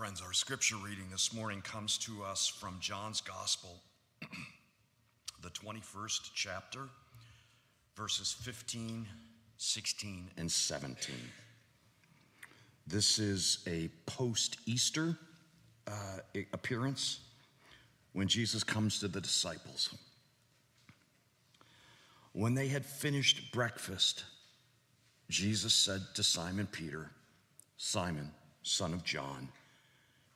Friends, our scripture reading this morning comes to us from John's Gospel, the 21st chapter, verses 15, 16, and 17. This is a post Easter uh, appearance when Jesus comes to the disciples. When they had finished breakfast, Jesus said to Simon Peter, Simon, son of John,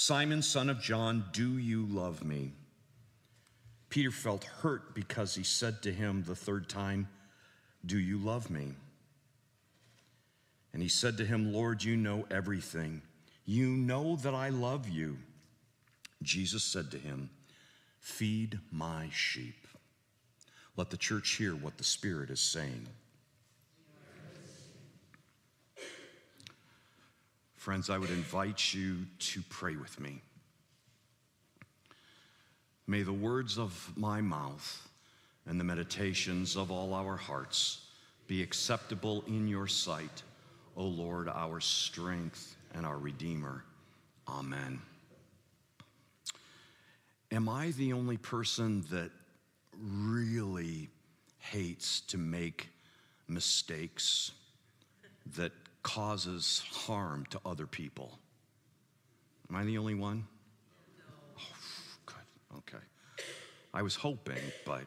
Simon, son of John, do you love me? Peter felt hurt because he said to him the third time, Do you love me? And he said to him, Lord, you know everything. You know that I love you. Jesus said to him, Feed my sheep. Let the church hear what the Spirit is saying. Friends, I would invite you to pray with me. May the words of my mouth and the meditations of all our hearts be acceptable in your sight, O Lord, our strength and our Redeemer. Amen. Am I the only person that really hates to make mistakes that causes harm to other people. Am I the only one? Oh, good. Okay. I was hoping, but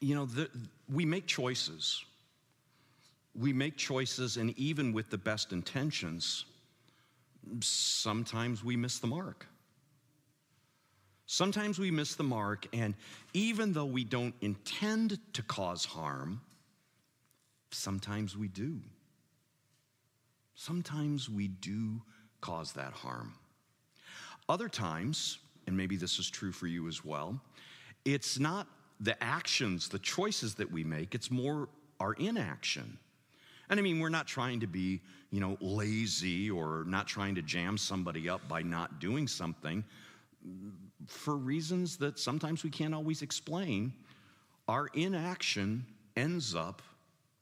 you know, the, we make choices. We make choices, and even with the best intentions, sometimes we miss the mark. Sometimes we miss the mark, and even though we don't intend to cause harm, sometimes we do. Sometimes we do cause that harm. Other times, and maybe this is true for you as well, it's not the actions, the choices that we make, it's more our inaction. And I mean, we're not trying to be, you know, lazy or not trying to jam somebody up by not doing something for reasons that sometimes we can't always explain, our inaction ends up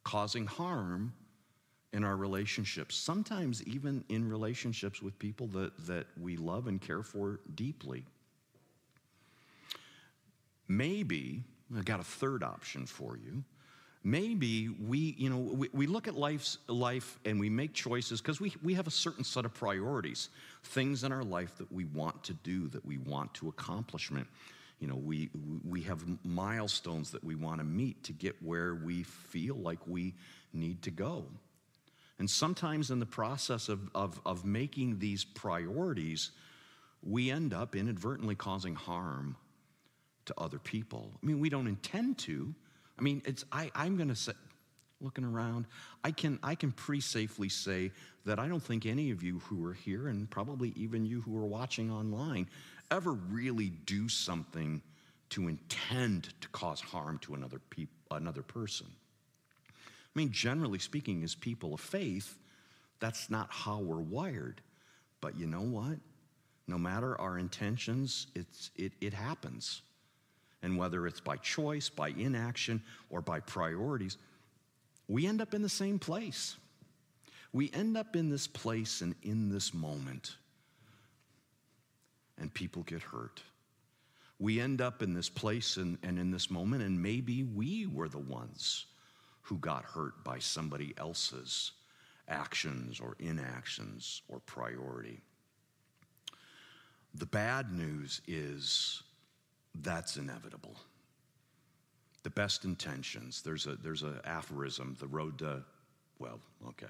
causing harm in our relationships, sometimes even in relationships with people that, that we love and care for deeply. Maybe, I've got a third option for you maybe we you know we, we look at life's life and we make choices because we, we have a certain set of priorities things in our life that we want to do that we want to accomplishment you know we we have milestones that we want to meet to get where we feel like we need to go. And sometimes in the process of, of, of making these priorities we end up inadvertently causing harm to other people. I mean we don't intend to. I mean, it's, I, I'm going to say, looking around, I can, I can pretty safely say that I don't think any of you who are here, and probably even you who are watching online, ever really do something to intend to cause harm to another, peop- another person. I mean, generally speaking, as people of faith, that's not how we're wired. But you know what? No matter our intentions, it's, it, it happens. And whether it's by choice, by inaction, or by priorities, we end up in the same place. We end up in this place and in this moment, and people get hurt. We end up in this place and, and in this moment, and maybe we were the ones who got hurt by somebody else's actions or inactions or priority. The bad news is that's inevitable. The best intentions, there's a there's an aphorism, the road to, well, okay.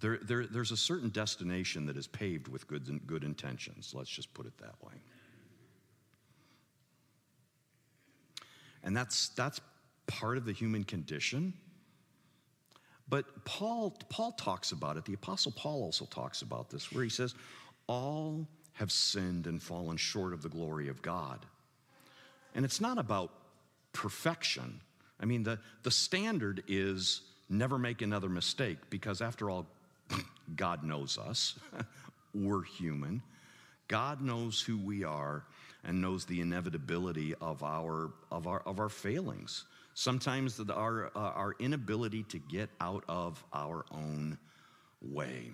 There, there, there's a certain destination that is paved with good, good intentions. Let's just put it that way. And that's, that's part of the human condition. But Paul, Paul talks about it. The Apostle Paul also talks about this, where he says, All have sinned and fallen short of the glory of God. And it's not about perfection. I mean, the, the standard is never make another mistake because, after all, God knows us. We're human. God knows who we are and knows the inevitability of our, of our, of our failings. Sometimes the, our, uh, our inability to get out of our own way.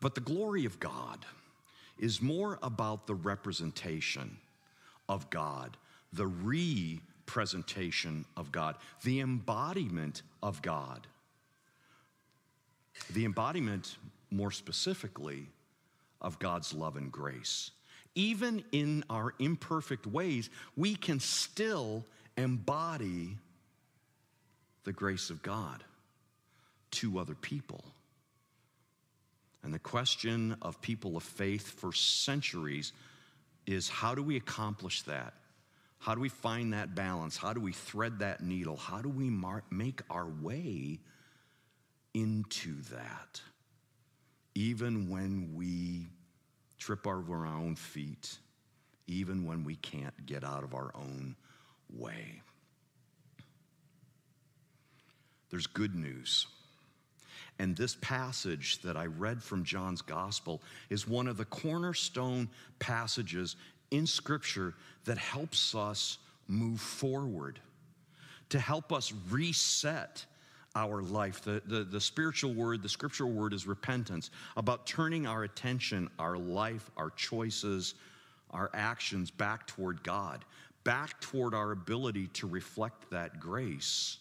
But the glory of God is more about the representation of God, the representation of God, the embodiment of God. The embodiment, more specifically, of God's love and grace. Even in our imperfect ways, we can still embody the grace of God to other people. And the question of people of faith for centuries is how do we accomplish that? How do we find that balance? How do we thread that needle? How do we mar- make our way into that? Even when we trip over our own feet, even when we can't get out of our own way. There's good news. And this passage that I read from John's gospel is one of the cornerstone passages in Scripture that helps us move forward, to help us reset our life. The, the, the spiritual word, the scriptural word is repentance, about turning our attention, our life, our choices, our actions back toward God, back toward our ability to reflect that grace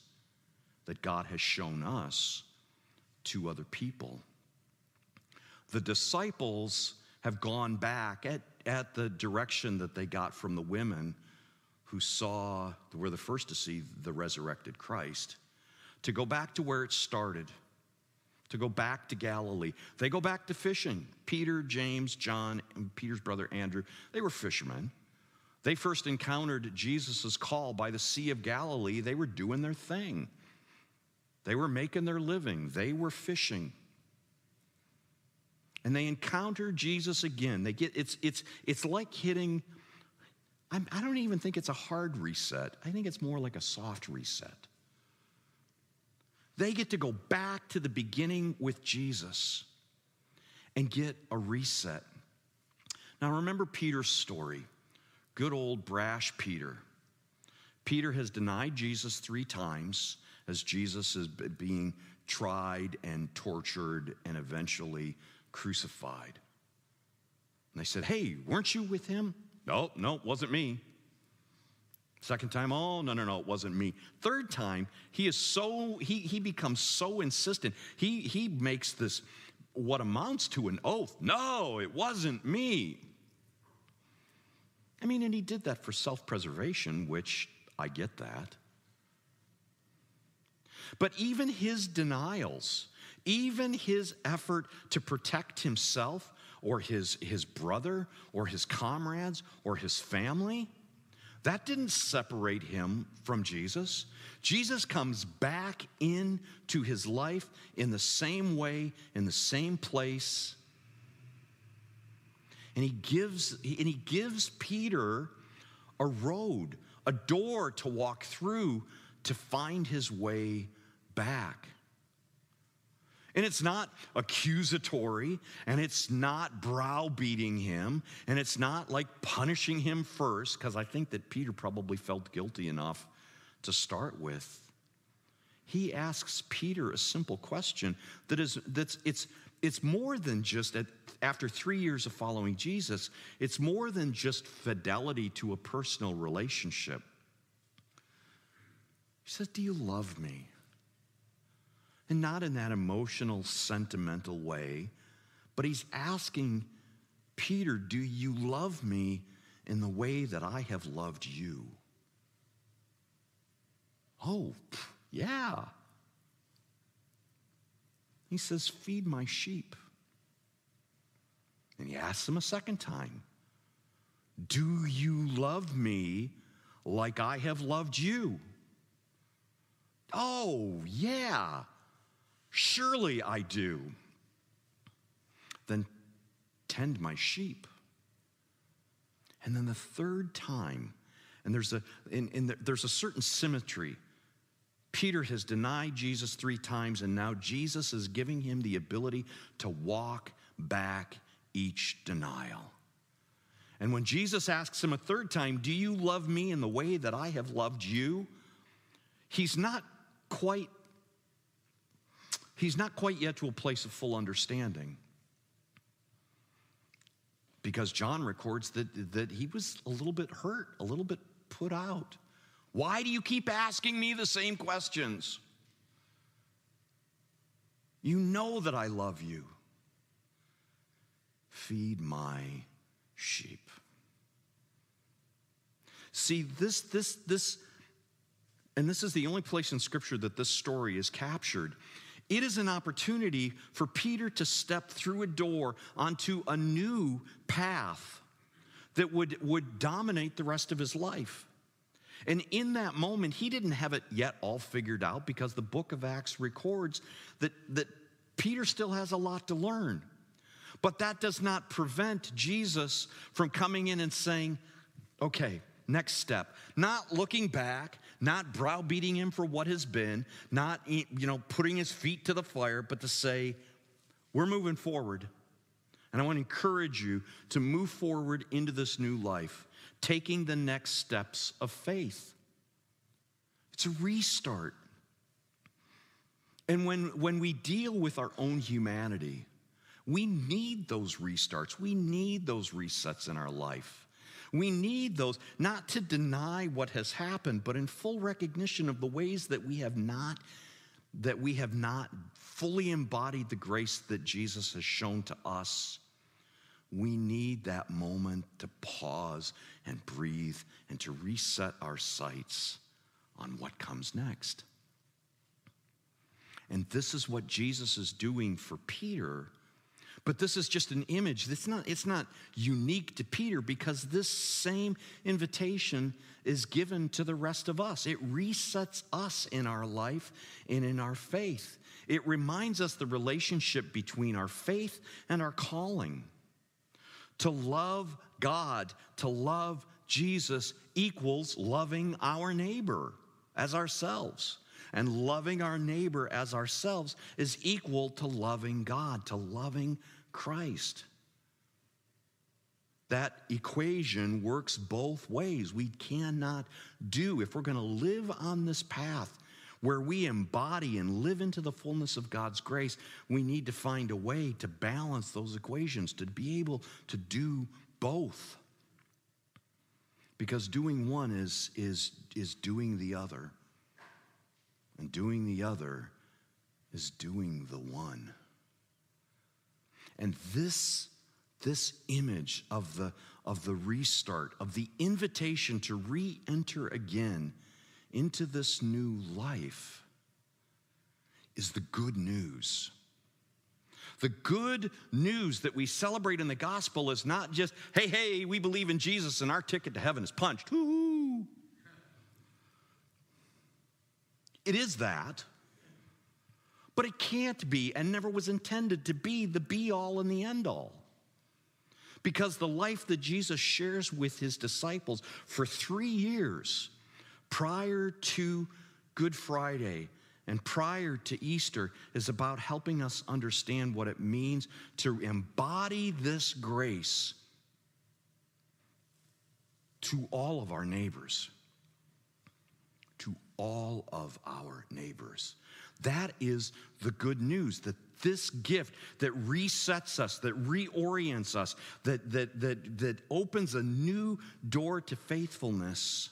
that God has shown us to other people. The disciples have gone back at, at the direction that they got from the women who saw, were the first to see the resurrected Christ, to go back to where it started, to go back to Galilee. They go back to fishing. Peter, James, John, and Peter's brother Andrew, they were fishermen. They first encountered Jesus' call by the Sea of Galilee. They were doing their thing. They were making their living, they were fishing. And they encounter Jesus again. They get it's it's it's like hitting. I'm, I do not even think it's a hard reset. I think it's more like a soft reset. They get to go back to the beginning with Jesus and get a reset. Now, remember Peter's story. Good old brash Peter. Peter has denied Jesus three times as Jesus is being tried and tortured and eventually crucified. And they said, Hey, weren't you with him? No, no, wasn't me. Second time, oh, no, no, no, it wasn't me. Third time, he is so, he, he becomes so insistent. He, he makes this what amounts to an oath. No, it wasn't me. I mean, and he did that for self preservation, which I get that. But even his denials, even his effort to protect himself or his, his brother or his comrades or his family, that didn't separate him from Jesus. Jesus comes back into his life in the same way, in the same place. And he gives, and he gives Peter a road, a door to walk through to find his way back. And it's not accusatory, and it's not browbeating him, and it's not like punishing him first, because I think that Peter probably felt guilty enough to start with. He asks Peter a simple question that is that's it's it's more than just at, after three years of following Jesus, it's more than just fidelity to a personal relationship. He says, Do you love me? And not in that emotional, sentimental way, but he's asking Peter, Do you love me in the way that I have loved you? Oh, yeah. He says, Feed my sheep. And he asks him a second time, Do you love me like I have loved you? Oh, yeah, surely I do. Then tend my sheep. And then the third time, and there's a, in, in the, there's a certain symmetry. Peter has denied Jesus three times, and now Jesus is giving him the ability to walk back each denial. And when Jesus asks him a third time, Do you love me in the way that I have loved you? He's not quite, he's not quite yet to a place of full understanding. Because John records that, that he was a little bit hurt, a little bit put out. Why do you keep asking me the same questions? You know that I love you. Feed my sheep. See, this, this, this, and this is the only place in Scripture that this story is captured. It is an opportunity for Peter to step through a door onto a new path that would, would dominate the rest of his life. And in that moment, he didn't have it yet all figured out because the book of Acts records that, that Peter still has a lot to learn. But that does not prevent Jesus from coming in and saying, okay, next step. Not looking back, not browbeating him for what has been, not you know putting his feet to the fire, but to say, we're moving forward. And I want to encourage you to move forward into this new life, taking the next steps of faith. It's a restart. And when, when we deal with our own humanity, we need those restarts. We need those resets in our life. We need those, not to deny what has happened, but in full recognition of the ways that we have not that we have not fully embodied the grace that Jesus has shown to us. We need that moment to pause and breathe and to reset our sights on what comes next. And this is what Jesus is doing for Peter but this is just an image. It's not, it's not unique to Peter because this same invitation is given to the rest of us. It resets us in our life and in our faith. It reminds us the relationship between our faith and our calling. To love God, to love Jesus equals loving our neighbor as ourselves. And loving our neighbor as ourselves is equal to loving God, to loving Christ. That equation works both ways. We cannot do, if we're going to live on this path where we embody and live into the fullness of God's grace, we need to find a way to balance those equations, to be able to do both. Because doing one is, is, is doing the other, and doing the other is doing the one. And this, this image of the, of the restart, of the invitation to re enter again into this new life, is the good news. The good news that we celebrate in the gospel is not just, hey, hey, we believe in Jesus and our ticket to heaven is punched. Woo-hoo. It is that. But it can't be and never was intended to be the be all and the end all. Because the life that Jesus shares with his disciples for three years prior to Good Friday and prior to Easter is about helping us understand what it means to embody this grace to all of our neighbors. To all of our neighbors. That is the good news that this gift that resets us, that reorients us, that, that, that, that opens a new door to faithfulness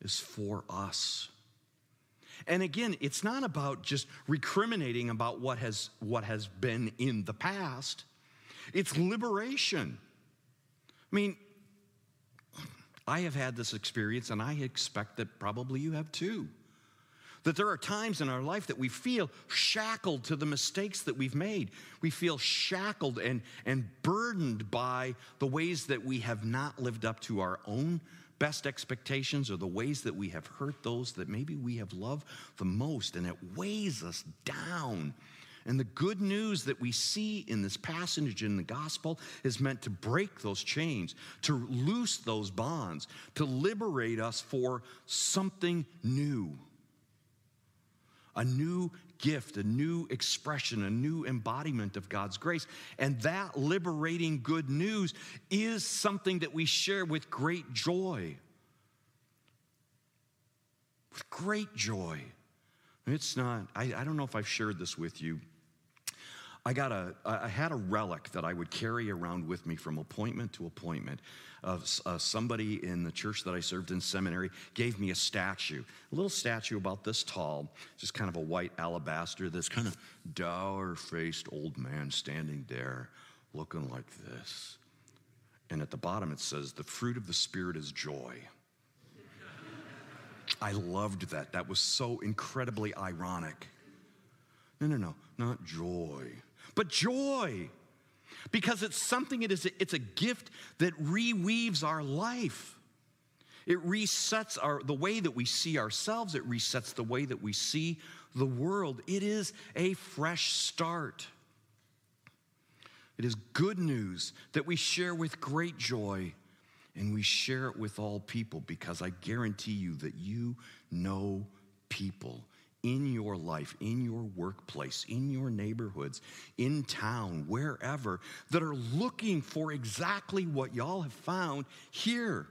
is for us. And again, it's not about just recriminating about what has, what has been in the past, it's liberation. I mean, I have had this experience, and I expect that probably you have too. That there are times in our life that we feel shackled to the mistakes that we've made. We feel shackled and, and burdened by the ways that we have not lived up to our own best expectations or the ways that we have hurt those that maybe we have loved the most, and it weighs us down. And the good news that we see in this passage in the gospel is meant to break those chains, to loose those bonds, to liberate us for something new. A new gift, a new expression, a new embodiment of God's grace. And that liberating good news is something that we share with great joy. With great joy. It's not, I, I don't know if I've shared this with you. I got a, I had a relic that I would carry around with me from appointment to appointment. Uh, somebody in the church that I served in seminary gave me a statue, a little statue about this tall, just kind of a white alabaster. This kind of dour-faced old man standing there, looking like this. And at the bottom it says, "The fruit of the spirit is joy." I loved that. That was so incredibly ironic. No, no, no, not joy but joy. Because it's something it is it's a gift that reweaves our life. It resets our, the way that we see ourselves, it resets the way that we see the world. It is a fresh start. It is good news that we share with great joy and we share it with all people because I guarantee you that you know people in your life, in your workplace, in your neighborhoods, in town, wherever, that are looking for exactly what y'all have found here.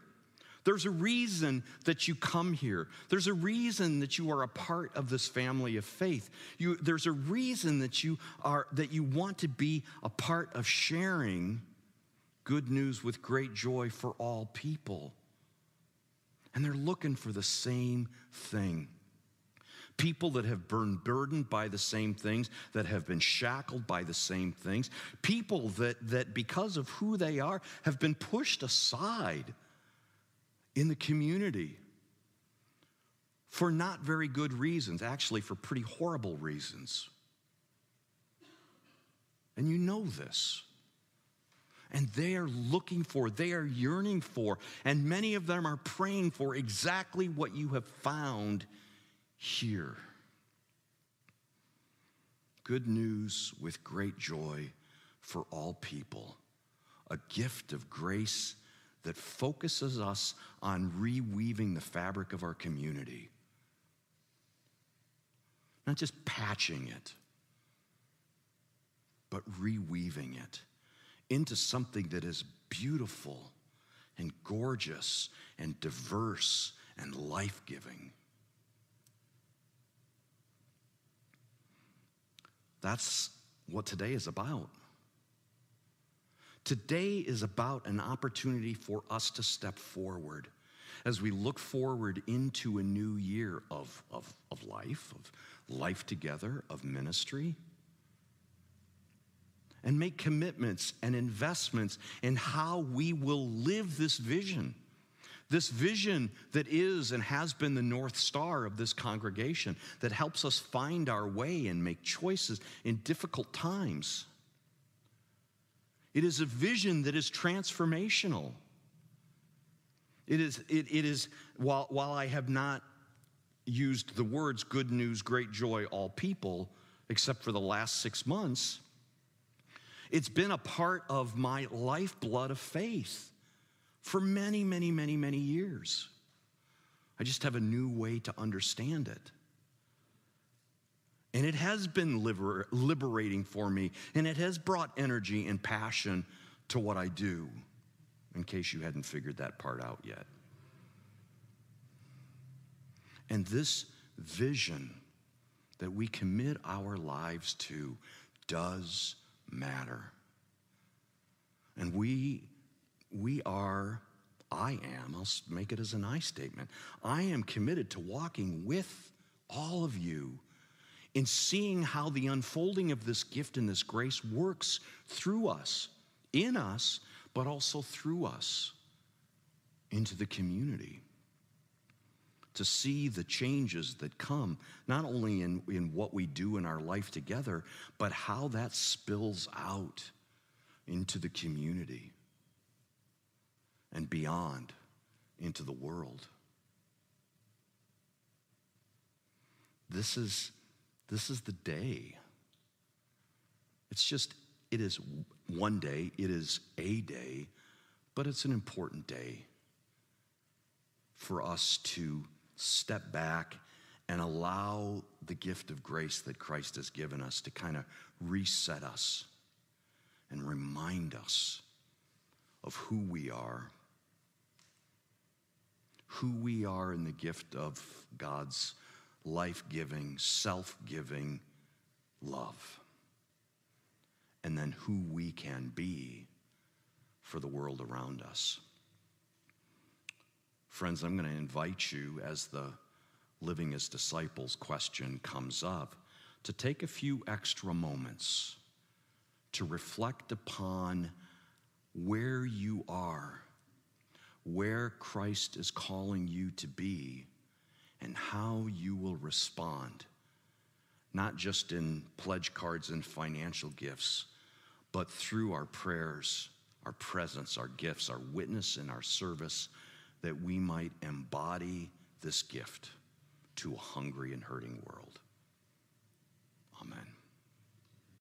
There's a reason that you come here. There's a reason that you are a part of this family of faith. You, there's a reason that you are that you want to be a part of sharing good news with great joy for all people. And they're looking for the same thing people that have been burdened by the same things, that have been shackled by the same things, people that, that because of who they are have been pushed aside in the community for not very good reasons, actually, for pretty horrible reasons. And you know this. And they are looking for, they are yearning for, and many of them are praying for exactly what you have found here. Good news with great joy for all people, a gift of grace that focuses us on reweaving the fabric of our community. Not just patching it, but reweaving it into something that is beautiful and gorgeous and diverse and life giving. That's what today is about. Today is about an opportunity for us to step forward as we look forward into a new year of, of, of life, of life together, of ministry, and make commitments and investments in how we will live this vision. This vision that is and has been the North Star of this congregation that helps us find our way and make choices in difficult times. It is a vision that is transformational. It is, it, it is while, while I have not used the words good news, great joy, all people, except for the last six months, it's been a part of my lifeblood of faith for many, many, many, many years. I just have a new way to understand it. And it has been liber- liberating for me, and it has brought energy and passion to what I do, in case you hadn't figured that part out yet. And this vision that we commit our lives to does matter. And we we are, I am, I'll make it as an I statement, I am committed to walking with all of you in seeing how the unfolding of this gift and this grace works through us, in us, but also through us into the community. To see the changes that come, not only in, in what we do in our life together, but how that spills out into the community and beyond into the world. This is, this is the day. It's just, it is one day, it is a day, but it's an important day for us to step back and allow the gift of grace that Christ has given us to kind of reset us and remind us of who we are, who we are in the gift of God's life giving, self giving love, and then who we can be for the world around us. Friends, I'm going to invite you as the living as disciples question comes up to take a few extra moments to reflect upon where you are, where Christ is calling you to be, and how you will respond, not just in pledge cards and financial gifts, but through our prayers, our presence, our gifts, our witness, and our service, that we might embody this gift to a hungry and hurting world.